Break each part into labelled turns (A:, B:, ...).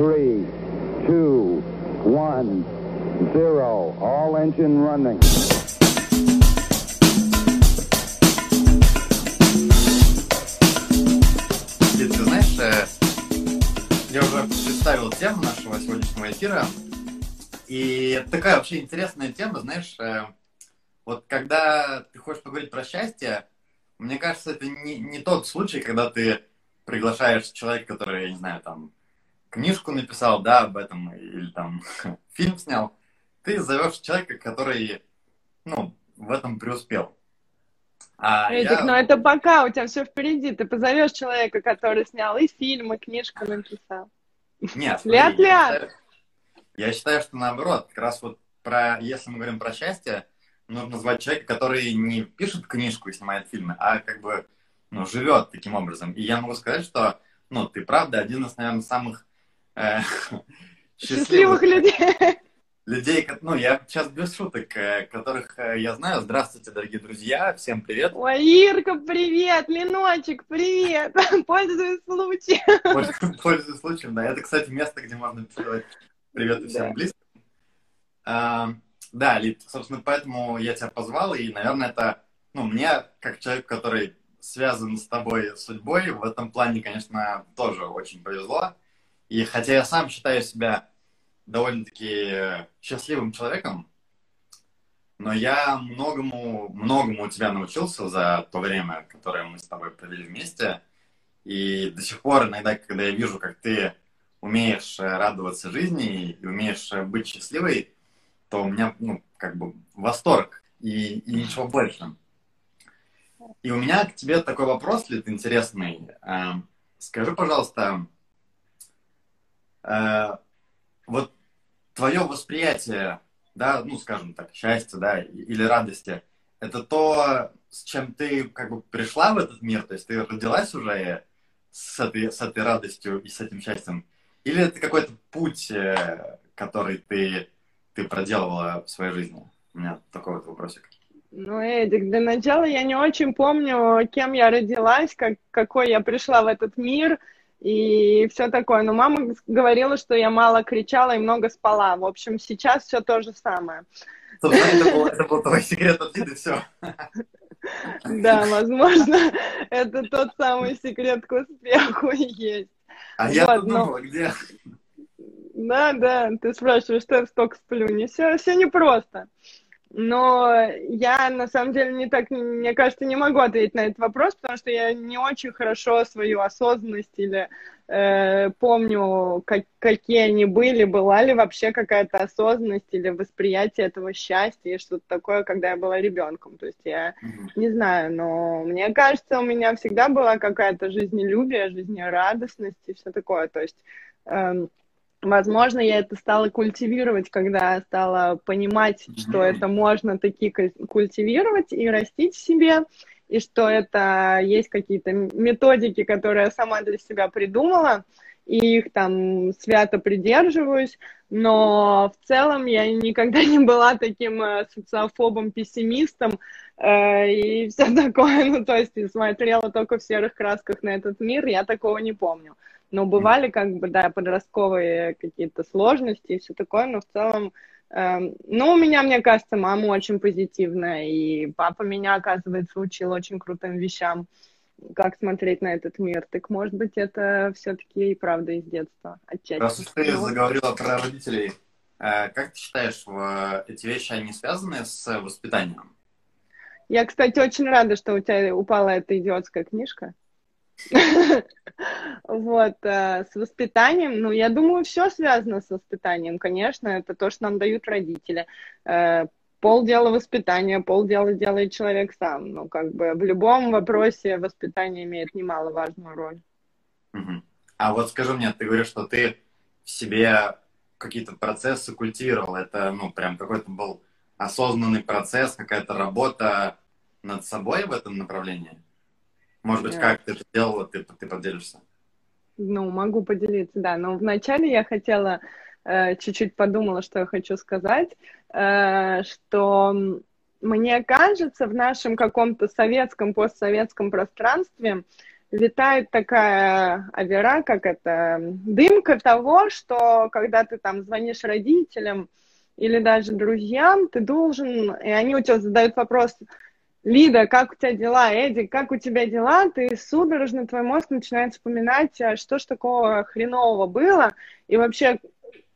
A: three, two, one, zero. All engine running.
B: Ты знаешь, э, я уже представил тему нашего сегодняшнего эфира. И это такая вообще интересная тема, знаешь, э, вот когда ты хочешь поговорить про счастье, мне кажется, это не, не тот случай, когда ты приглашаешь человека, который, я не знаю, там, книжку написал, да, об этом, или там фильм снял. Ты зовешь человека, который, ну, в этом преуспел.
C: А Эдик, я... ну это пока, у тебя все впереди. Ты позовешь человека, который снял и фильм, и книжку написал.
B: Нет, ляд -ляд. Я, считаю, что наоборот, как раз вот про, если мы говорим про счастье, нужно звать человека, который не пишет книжку и снимает фильмы, а как бы ну, живет таким образом. И я могу сказать, что ну, ты правда один из, наверное, самых
C: счастливых, счастливых людей
B: людей, ну, я сейчас без шуток, э, которых э, я знаю. Здравствуйте, дорогие друзья, всем привет.
C: Ой, Ирка, привет, Леночек, привет, пользуюсь случаем.
B: Пользуюсь случаем, да. Это, кстати, место, где можно передавать привет всем да. близким. А, да, Лид, собственно, поэтому я тебя позвал, и, наверное, это, ну, мне, как человек, который связан с тобой судьбой, в этом плане, конечно, тоже очень повезло. И хотя я сам считаю себя довольно-таки счастливым человеком, но я многому, многому у тебя научился за то время, которое мы с тобой провели вместе. И до сих пор иногда, когда я вижу, как ты умеешь радоваться жизни и умеешь быть счастливой, то у меня, ну, как бы восторг и, и ничего больше. И у меня к тебе такой вопрос, Лид, интересный. Эм, скажи, пожалуйста, э, вот твое восприятие, да, ну, скажем так, счастья, да, или радости, это то, с чем ты как бы пришла в этот мир, то есть ты родилась уже с этой, с этой радостью и с этим счастьем, или это какой-то путь, э, который ты, ты проделывала в своей жизни? У меня такой вот вопросик.
C: Ну, Эдик, для начала я не очень помню, кем я родилась, как, какой я пришла в этот мир, и все такое. Но мама говорила, что я мало кричала и много спала. В общем, сейчас все то же самое.
B: это был, это был твой секрет от вида, все.
C: Да, возможно, это тот самый секрет к успеху и есть.
B: А вот, я думала, но... где?
C: Да, да, ты спрашиваешь, что я столько сплю. Не все, все непросто. Но я, на самом деле, не так, мне кажется, не могу ответить на этот вопрос, потому что я не очень хорошо свою осознанность или э, помню, как, какие они были, была ли вообще какая-то осознанность или восприятие этого счастья и что-то такое, когда я была ребенком. То есть я не знаю, но мне кажется, у меня всегда была какая-то жизнелюбие, жизнерадостность и все такое. То есть э, Возможно, я это стала культивировать, когда стала понимать, mm-hmm. что это можно таки культивировать и растить в себе, и что это есть какие-то методики, которые я сама для себя придумала, и их там свято придерживаюсь, но в целом я никогда не была таким э, социофобом, пессимистом э, и все такое, ну то есть смотрела только в серых красках на этот мир, я такого не помню. Но бывали как бы, да, подростковые какие-то сложности и все такое, но в целом, э, ну, у меня, мне кажется, мама очень позитивная, и папа меня, оказывается, учил очень крутым вещам, как смотреть на этот мир. Так, может быть, это все-таки и правда из детства, отчасти.
B: Раз уж ты ну, заговорила про родителей, э, как ты считаешь, эти вещи, они связаны с воспитанием?
C: Я, кстати, очень рада, что у тебя упала эта идиотская книжка. Вот, э, с воспитанием, ну, я думаю, все связано с воспитанием, конечно, это то, что нам дают родители. Э, полдела воспитания, полдела делает человек сам. Ну, как бы в любом вопросе воспитание имеет немаловажную роль.
B: А вот скажи мне, ты говоришь, что ты в себе какие-то процессы культивировал. Это, ну, прям какой-то был осознанный процесс, какая-то работа над собой в этом направлении? Может быть, как ты это делала, ты, ты поделишься?
C: Ну, могу поделиться, да. Но вначале я хотела, э, чуть-чуть подумала, что я хочу сказать, э, что мне кажется, в нашем каком-то советском, постсоветском пространстве витает такая авера, как это, дымка того, что когда ты там звонишь родителям или даже друзьям, ты должен, и они у тебя задают вопрос, Лида, как у тебя дела? Эдди, как у тебя дела? Ты судорожно, твой мозг начинает вспоминать, а что ж такого хренового было, и вообще,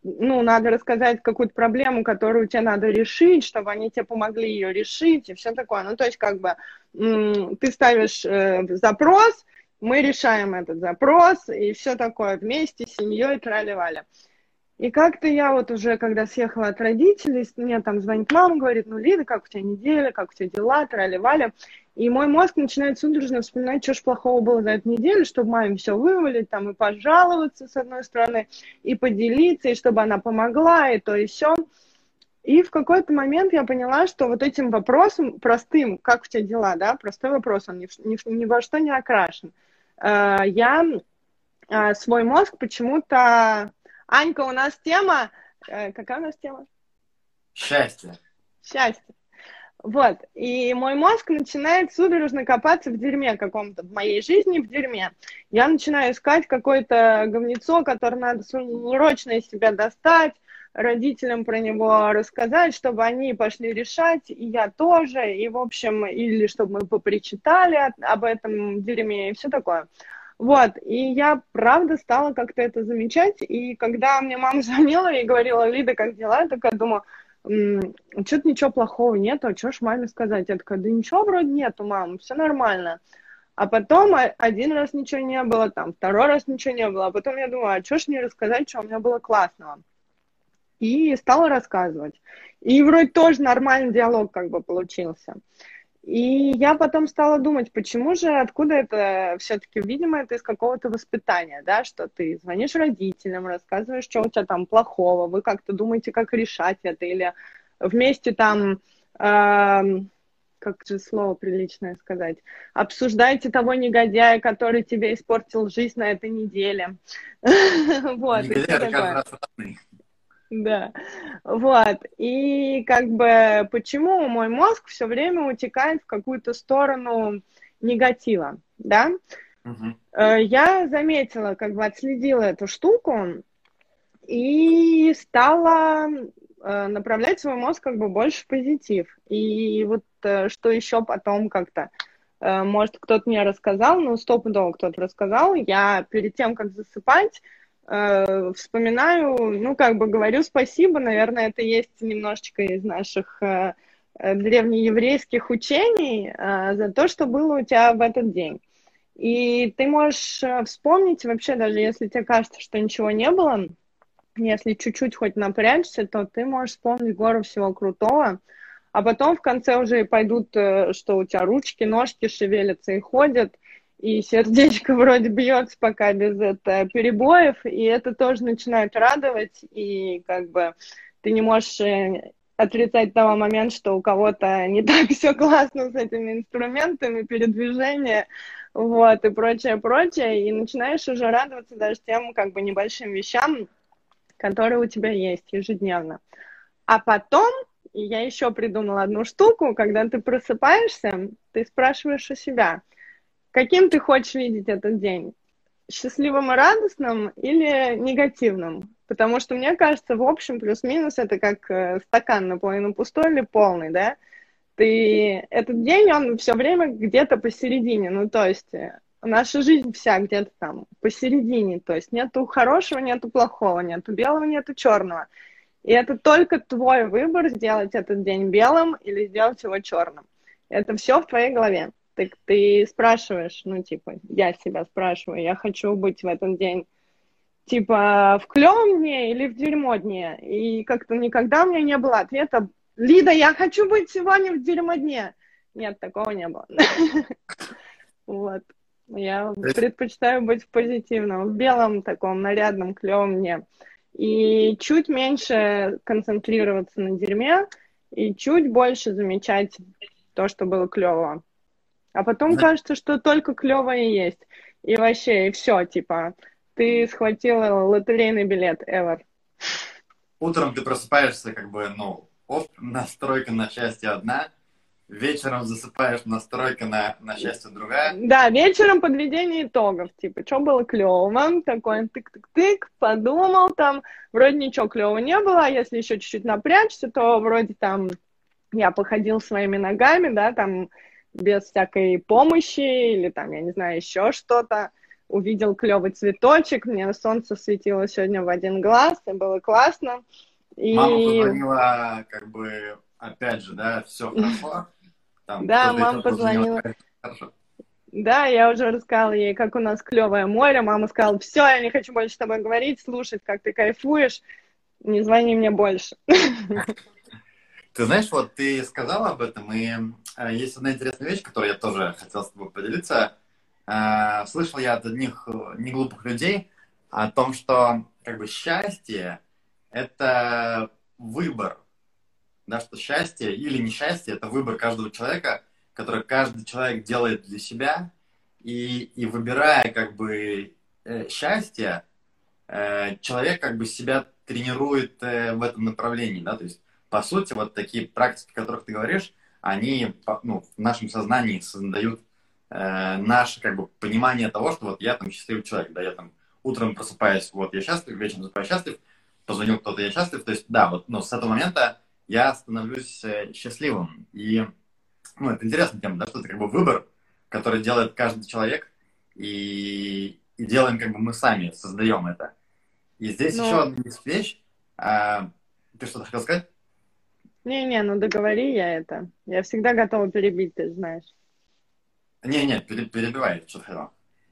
C: ну, надо рассказать какую-то проблему, которую тебе надо решить, чтобы они тебе помогли ее решить, и все такое. Ну, то есть, как бы, ты ставишь э, запрос, мы решаем этот запрос, и все такое вместе с семьей трали-вали. И как-то я вот уже, когда съехала от родителей, мне там звонит мама, говорит, ну, Лида, как у тебя неделя, как у тебя дела, трали-вали. И мой мозг начинает судорожно вспоминать, что ж плохого было за эту неделю, чтобы маме все вывалить, там, и пожаловаться, с одной стороны, и поделиться, и чтобы она помогла, и то, и все. И в какой-то момент я поняла, что вот этим вопросом простым, как у тебя дела, да, простой вопрос, он ни, ни, ни во что не окрашен, э, я э, свой мозг почему-то Анька, у нас тема... Э, какая у нас тема?
B: Счастье.
C: Счастье. Вот. И мой мозг начинает судорожно копаться в дерьме каком-то, в моей жизни в дерьме. Я начинаю искать какое-то говнецо, которое надо срочно из себя достать, родителям про него рассказать, чтобы они пошли решать, и я тоже, и, в общем, или чтобы мы попричитали об этом дерьме, и все такое. Вот, и я, правда, стала как-то это замечать, и когда мне мама звонила и говорила, Лида, как дела, я такая думаю, что-то ничего плохого нету, а что ж маме сказать? Я такая, да ничего вроде нету, мам, все нормально. А потом один раз ничего не было, там, второй раз ничего не было, а потом я думаю, а что ж не рассказать, что у меня было классного? И стала рассказывать. И вроде тоже нормальный диалог как бы получился. И я потом стала думать, почему же, откуда это все-таки, видимо, это из какого-то воспитания, да, что ты звонишь родителям, рассказываешь, что у тебя там плохого, вы как-то думаете, как решать это, или вместе там, э, как же слово приличное сказать, обсуждаете того негодяя, который тебе испортил жизнь на этой неделе. Вот. Да, вот. И как бы почему мой мозг все время утекает в какую-то сторону негатива, да? Угу. Я заметила, как бы отследила эту штуку и стала э, направлять свой мозг как бы больше в позитив. И вот э, что еще потом как-то, может, кто-то мне рассказал, ну, стопудово кто-то рассказал, я перед тем, как засыпать, э, вспоминаю, ну, как бы говорю спасибо, наверное, это есть немножечко из наших э, э, древнееврейских учений э, за то, что было у тебя в этот день. И ты можешь э, вспомнить вообще, даже если тебе кажется, что ничего не было, если чуть-чуть хоть напрячься, то ты можешь вспомнить гору всего крутого, а потом в конце уже пойдут, э, что у тебя ручки, ножки шевелятся и ходят, и сердечко вроде бьется пока без это, перебоев, и это тоже начинает радовать, и как бы ты не можешь э, отрицать того момента, что у кого-то не так все классно с этими инструментами передвижения, вот, и прочее, прочее, и начинаешь уже радоваться даже тем, как бы, небольшим вещам, которые у тебя есть ежедневно. А потом я еще придумала одну штуку, когда ты просыпаешься, ты спрашиваешь у себя – Каким ты хочешь видеть этот день? Счастливым и радостным или негативным? Потому что мне кажется, в общем, плюс-минус это как э, стакан наполовину пустой или полный, да? Ты этот день, он все время где-то посередине. Ну, то есть э, наша жизнь вся где-то там посередине. То есть нету хорошего, нету плохого, нету белого, нету черного. И это только твой выбор сделать этот день белым или сделать его черным. Это все в твоей голове. Так ты спрашиваешь, ну, типа, я себя спрашиваю, я хочу быть в этот день, типа, в клевом дне или в дерьмо дне? И как-то никогда у меня не было ответа, Лида, я хочу быть сегодня в дерьмо дне. Нет, такого не было. Вот. Я предпочитаю быть в позитивном, в белом таком нарядном, клевом дне. И чуть меньше концентрироваться на дерьме, и чуть больше замечать то, что было клево. А потом кажется, что только клевое есть. И вообще, и все, типа, ты схватила лотерейный билет ever.
B: Утром ты просыпаешься, как бы, ну, оп, настройка на счастье одна, вечером засыпаешь, настройка на, на счастье другая.
C: Да, вечером подведение итогов, типа, что было клево, такой тык-тык-тык, подумал там, вроде ничего клевого не было, а если еще чуть-чуть напрячься, то вроде там я походил своими ногами, да, там без всякой помощи или там, я не знаю, еще что-то, увидел клевый цветочек, мне солнце светило сегодня в один глаз, и было классно.
B: И... Мама позвонила, как бы, опять же, да, все хорошо.
C: Там, да, мама позвонила. Да, я уже рассказала ей, как у нас клевое море. Мама сказала, все, я не хочу больше с тобой говорить, слушать, как ты кайфуешь. Не звони мне больше.
B: Ты знаешь, вот ты сказала об этом, и э, есть одна интересная вещь, которую я тоже хотел с тобой поделиться. Э, слышал я от одних э, неглупых людей о том, что как бы счастье — это выбор да, что счастье или несчастье – это выбор каждого человека, который каждый человек делает для себя, и, и выбирая как бы счастье, человек как бы себя тренирует в этом направлении, да, то есть по сути вот такие практики, о которых ты говоришь, они ну, в нашем сознании создают э, наше как бы понимание того, что вот я там счастливый человек, да, я там утром просыпаюсь, вот я счастлив, вечером засыпаю счастлив, позвонил кто-то, я счастлив, то есть да, вот, но с этого момента я становлюсь э, счастливым. И ну, это интересная тема, да, что это как бы выбор, который делает каждый человек, и, и делаем как бы мы сами, создаем это. И здесь ну... еще одна вещь. А, ты что-то хотел сказать?
C: Не-не, ну договори я это. Я всегда готова перебить, ты знаешь.
B: Не-не, перебивай, что ты хотел.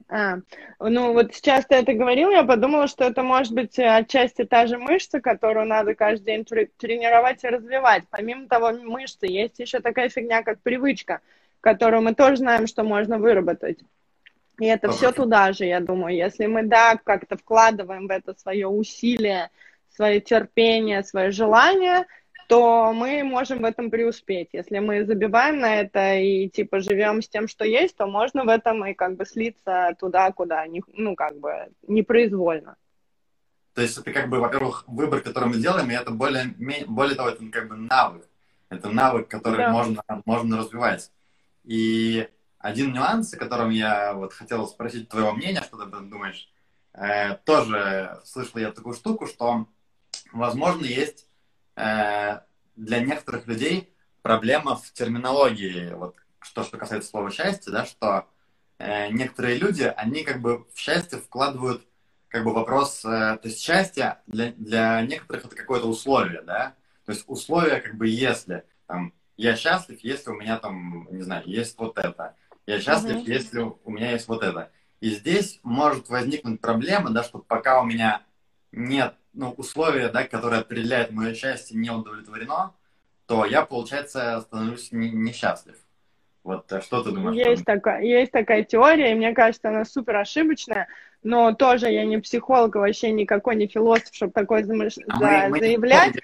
C: А, ну вот сейчас ты это говорил, я подумала, что это может быть э, отчасти та же мышца, которую надо каждый день тренировать и развивать. Помимо того мышцы, есть еще такая фигня, как привычка, которую мы тоже знаем, что можно выработать. И это все туда же, я думаю. Если мы, да, как-то вкладываем в это свое усилие, свое терпение, свое желание – то мы можем в этом преуспеть. Если мы забиваем на это и типа живем с тем, что есть, то можно в этом и как бы слиться туда, куда, ну как бы непроизвольно.
B: То есть это как бы, во-первых, выбор, который мы делаем, и это более, более того, это как бы навык. Это навык, который да. можно, можно развивать. И один нюанс, о котором я вот хотел спросить твоего мнения, что ты думаешь, э, тоже слышал я такую штуку, что, возможно, есть для некоторых людей проблема в терминологии, вот что, что касается слова счастье, да, что э, некоторые люди, они как бы в счастье вкладывают как бы вопрос, э, то есть счастье для, для некоторых это какое-то условие, да, то есть условие как бы если, там, я счастлив, если у меня там, не знаю, есть вот это, я счастлив, mm-hmm. если у меня есть вот это. И здесь может возникнуть проблема, да, что пока у меня нет ну, условия, да, которые определяют мое счастье, не удовлетворено, то я, получается, становлюсь несчастлив. Вот э, что ты думаешь?
C: Есть, такая, есть такая теория, и мне кажется, она супер ошибочная, но тоже я не психолог, вообще никакой не философ, чтобы такое замыш... а за... мы, заявлять.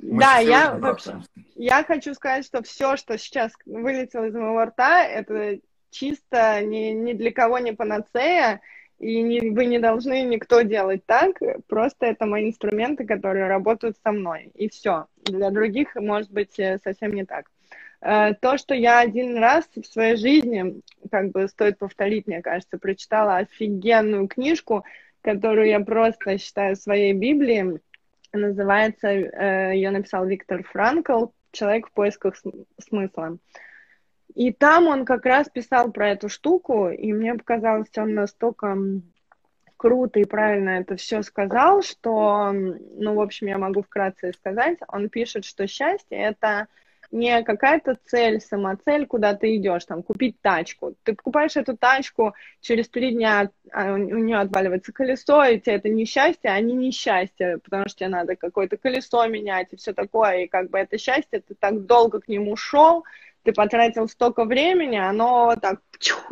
C: Мы да, я вообще, я хочу сказать, что все, что сейчас вылетело из моего рта, это чисто ни, ни для кого не панацея, и не, вы не должны никто делать так, просто это мои инструменты, которые работают со мной, и все. Для других может быть э, совсем не так. Э, то, что я один раз в своей жизни, как бы стоит повторить, мне кажется, прочитала офигенную книжку, которую я просто считаю своей Библией, называется, э, ее написал Виктор Франкл «Человек в поисках смысла». И там он как раз писал про эту штуку, и мне показалось, он настолько круто и правильно это все сказал, что, ну, в общем, я могу вкратце сказать. Он пишет, что счастье — это не какая-то цель, самоцель, куда ты идешь, там, купить тачку. Ты покупаешь эту тачку, через три дня а, у нее отваливается колесо, и тебе это несчастье, а не несчастье, потому что тебе надо какое-то колесо менять и все такое, и как бы это счастье, ты так долго к нему шел, ты потратил столько времени, оно так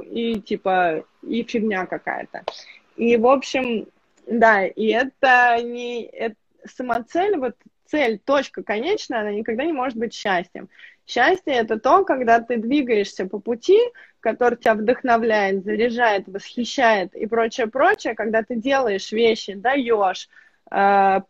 C: и типа и фигня какая-то. И в общем, да, и это не это, самоцель, вот цель, точка конечная, она никогда не может быть счастьем. Счастье это то, когда ты двигаешься по пути, который тебя вдохновляет, заряжает, восхищает и прочее, прочее, когда ты делаешь вещи, даешь, э,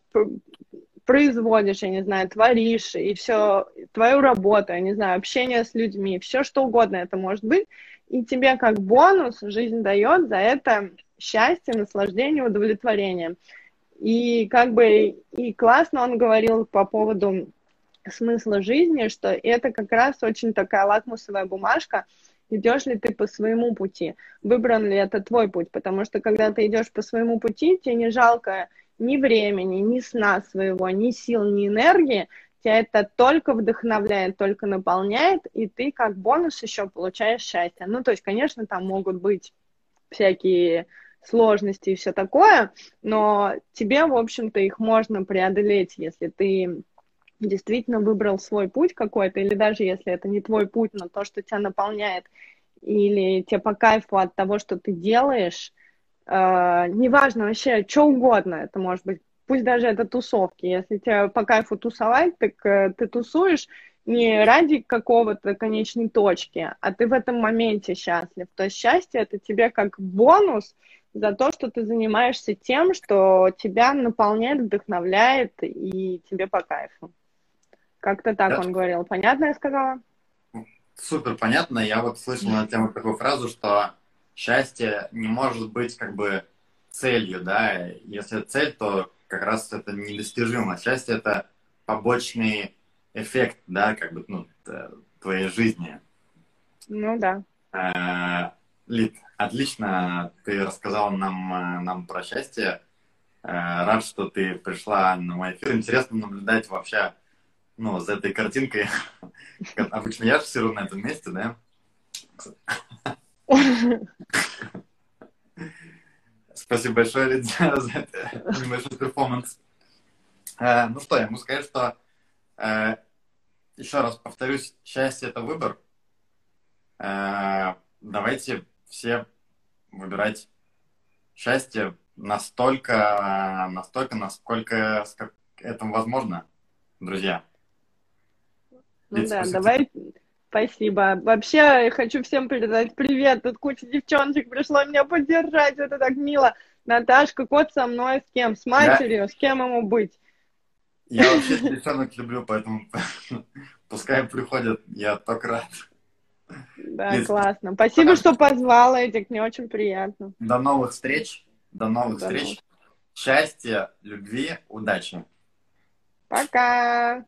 C: производишь, я не знаю, творишь, и все, твою работу, я не знаю, общение с людьми, все что угодно это может быть, и тебе как бонус жизнь дает за это счастье, наслаждение, удовлетворение. И как бы и классно он говорил по поводу смысла жизни, что это как раз очень такая лакмусовая бумажка, идешь ли ты по своему пути, выбран ли это твой путь, потому что когда ты идешь по своему пути, тебе не жалко ни времени, ни сна своего, ни сил, ни энергии, тебя это только вдохновляет, только наполняет, и ты как бонус еще получаешь счастье. Ну, то есть, конечно, там могут быть всякие сложности и все такое, но тебе, в общем-то, их можно преодолеть, если ты действительно выбрал свой путь какой-то, или даже если это не твой путь, но то, что тебя наполняет, или тебе по кайфу от того, что ты делаешь, э, неважно вообще, что угодно, это может быть, пусть даже это тусовки, если тебе по кайфу тусовать, так э, ты тусуешь не ради какого-то конечной точки, а ты в этом моменте счастлив. То есть счастье это тебе как бонус за то, что ты занимаешься тем, что тебя наполняет, вдохновляет и тебе по кайфу. Как-то так да. он говорил. Понятно я сказала?
B: Супер понятно. Я вот слышал на тему такую фразу, что счастье не может быть как бы целью, да. Если цель, то как раз это недостижимо. Счастье это побочный эффект, да, как бы, ну, твоей жизни.
C: Ну да.
B: Э, Лид, отлично ты рассказал нам, э, нам про счастье. Э, рад, что ты пришла на мой эфир. Интересно наблюдать вообще ну, за этой картинкой. Обычно я же сижу на этом месте, да? Спасибо большое, Лид, за это небольшой перформанс. Э, ну что, я могу сказать, что э, еще раз повторюсь, счастье – это выбор. Э, давайте все выбирать счастье настолько, настолько, насколько это возможно, друзья.
C: Ну да, спасибо. давай. Спасибо. Вообще, хочу всем передать привет. Тут куча девчонок пришло меня поддержать. Это так мило. Наташка, кот со мной, с кем? С матерью? Да. С кем ему быть?
B: Я вообще девчонок люблю, поэтому пускай приходят. Я только рад.
C: Да, Лиз, классно. Спасибо, что позвала, Эдик. Мне очень приятно.
B: До новых встреч. До новых До встреч. Новых. Счастья, любви, удачи.
C: Пока.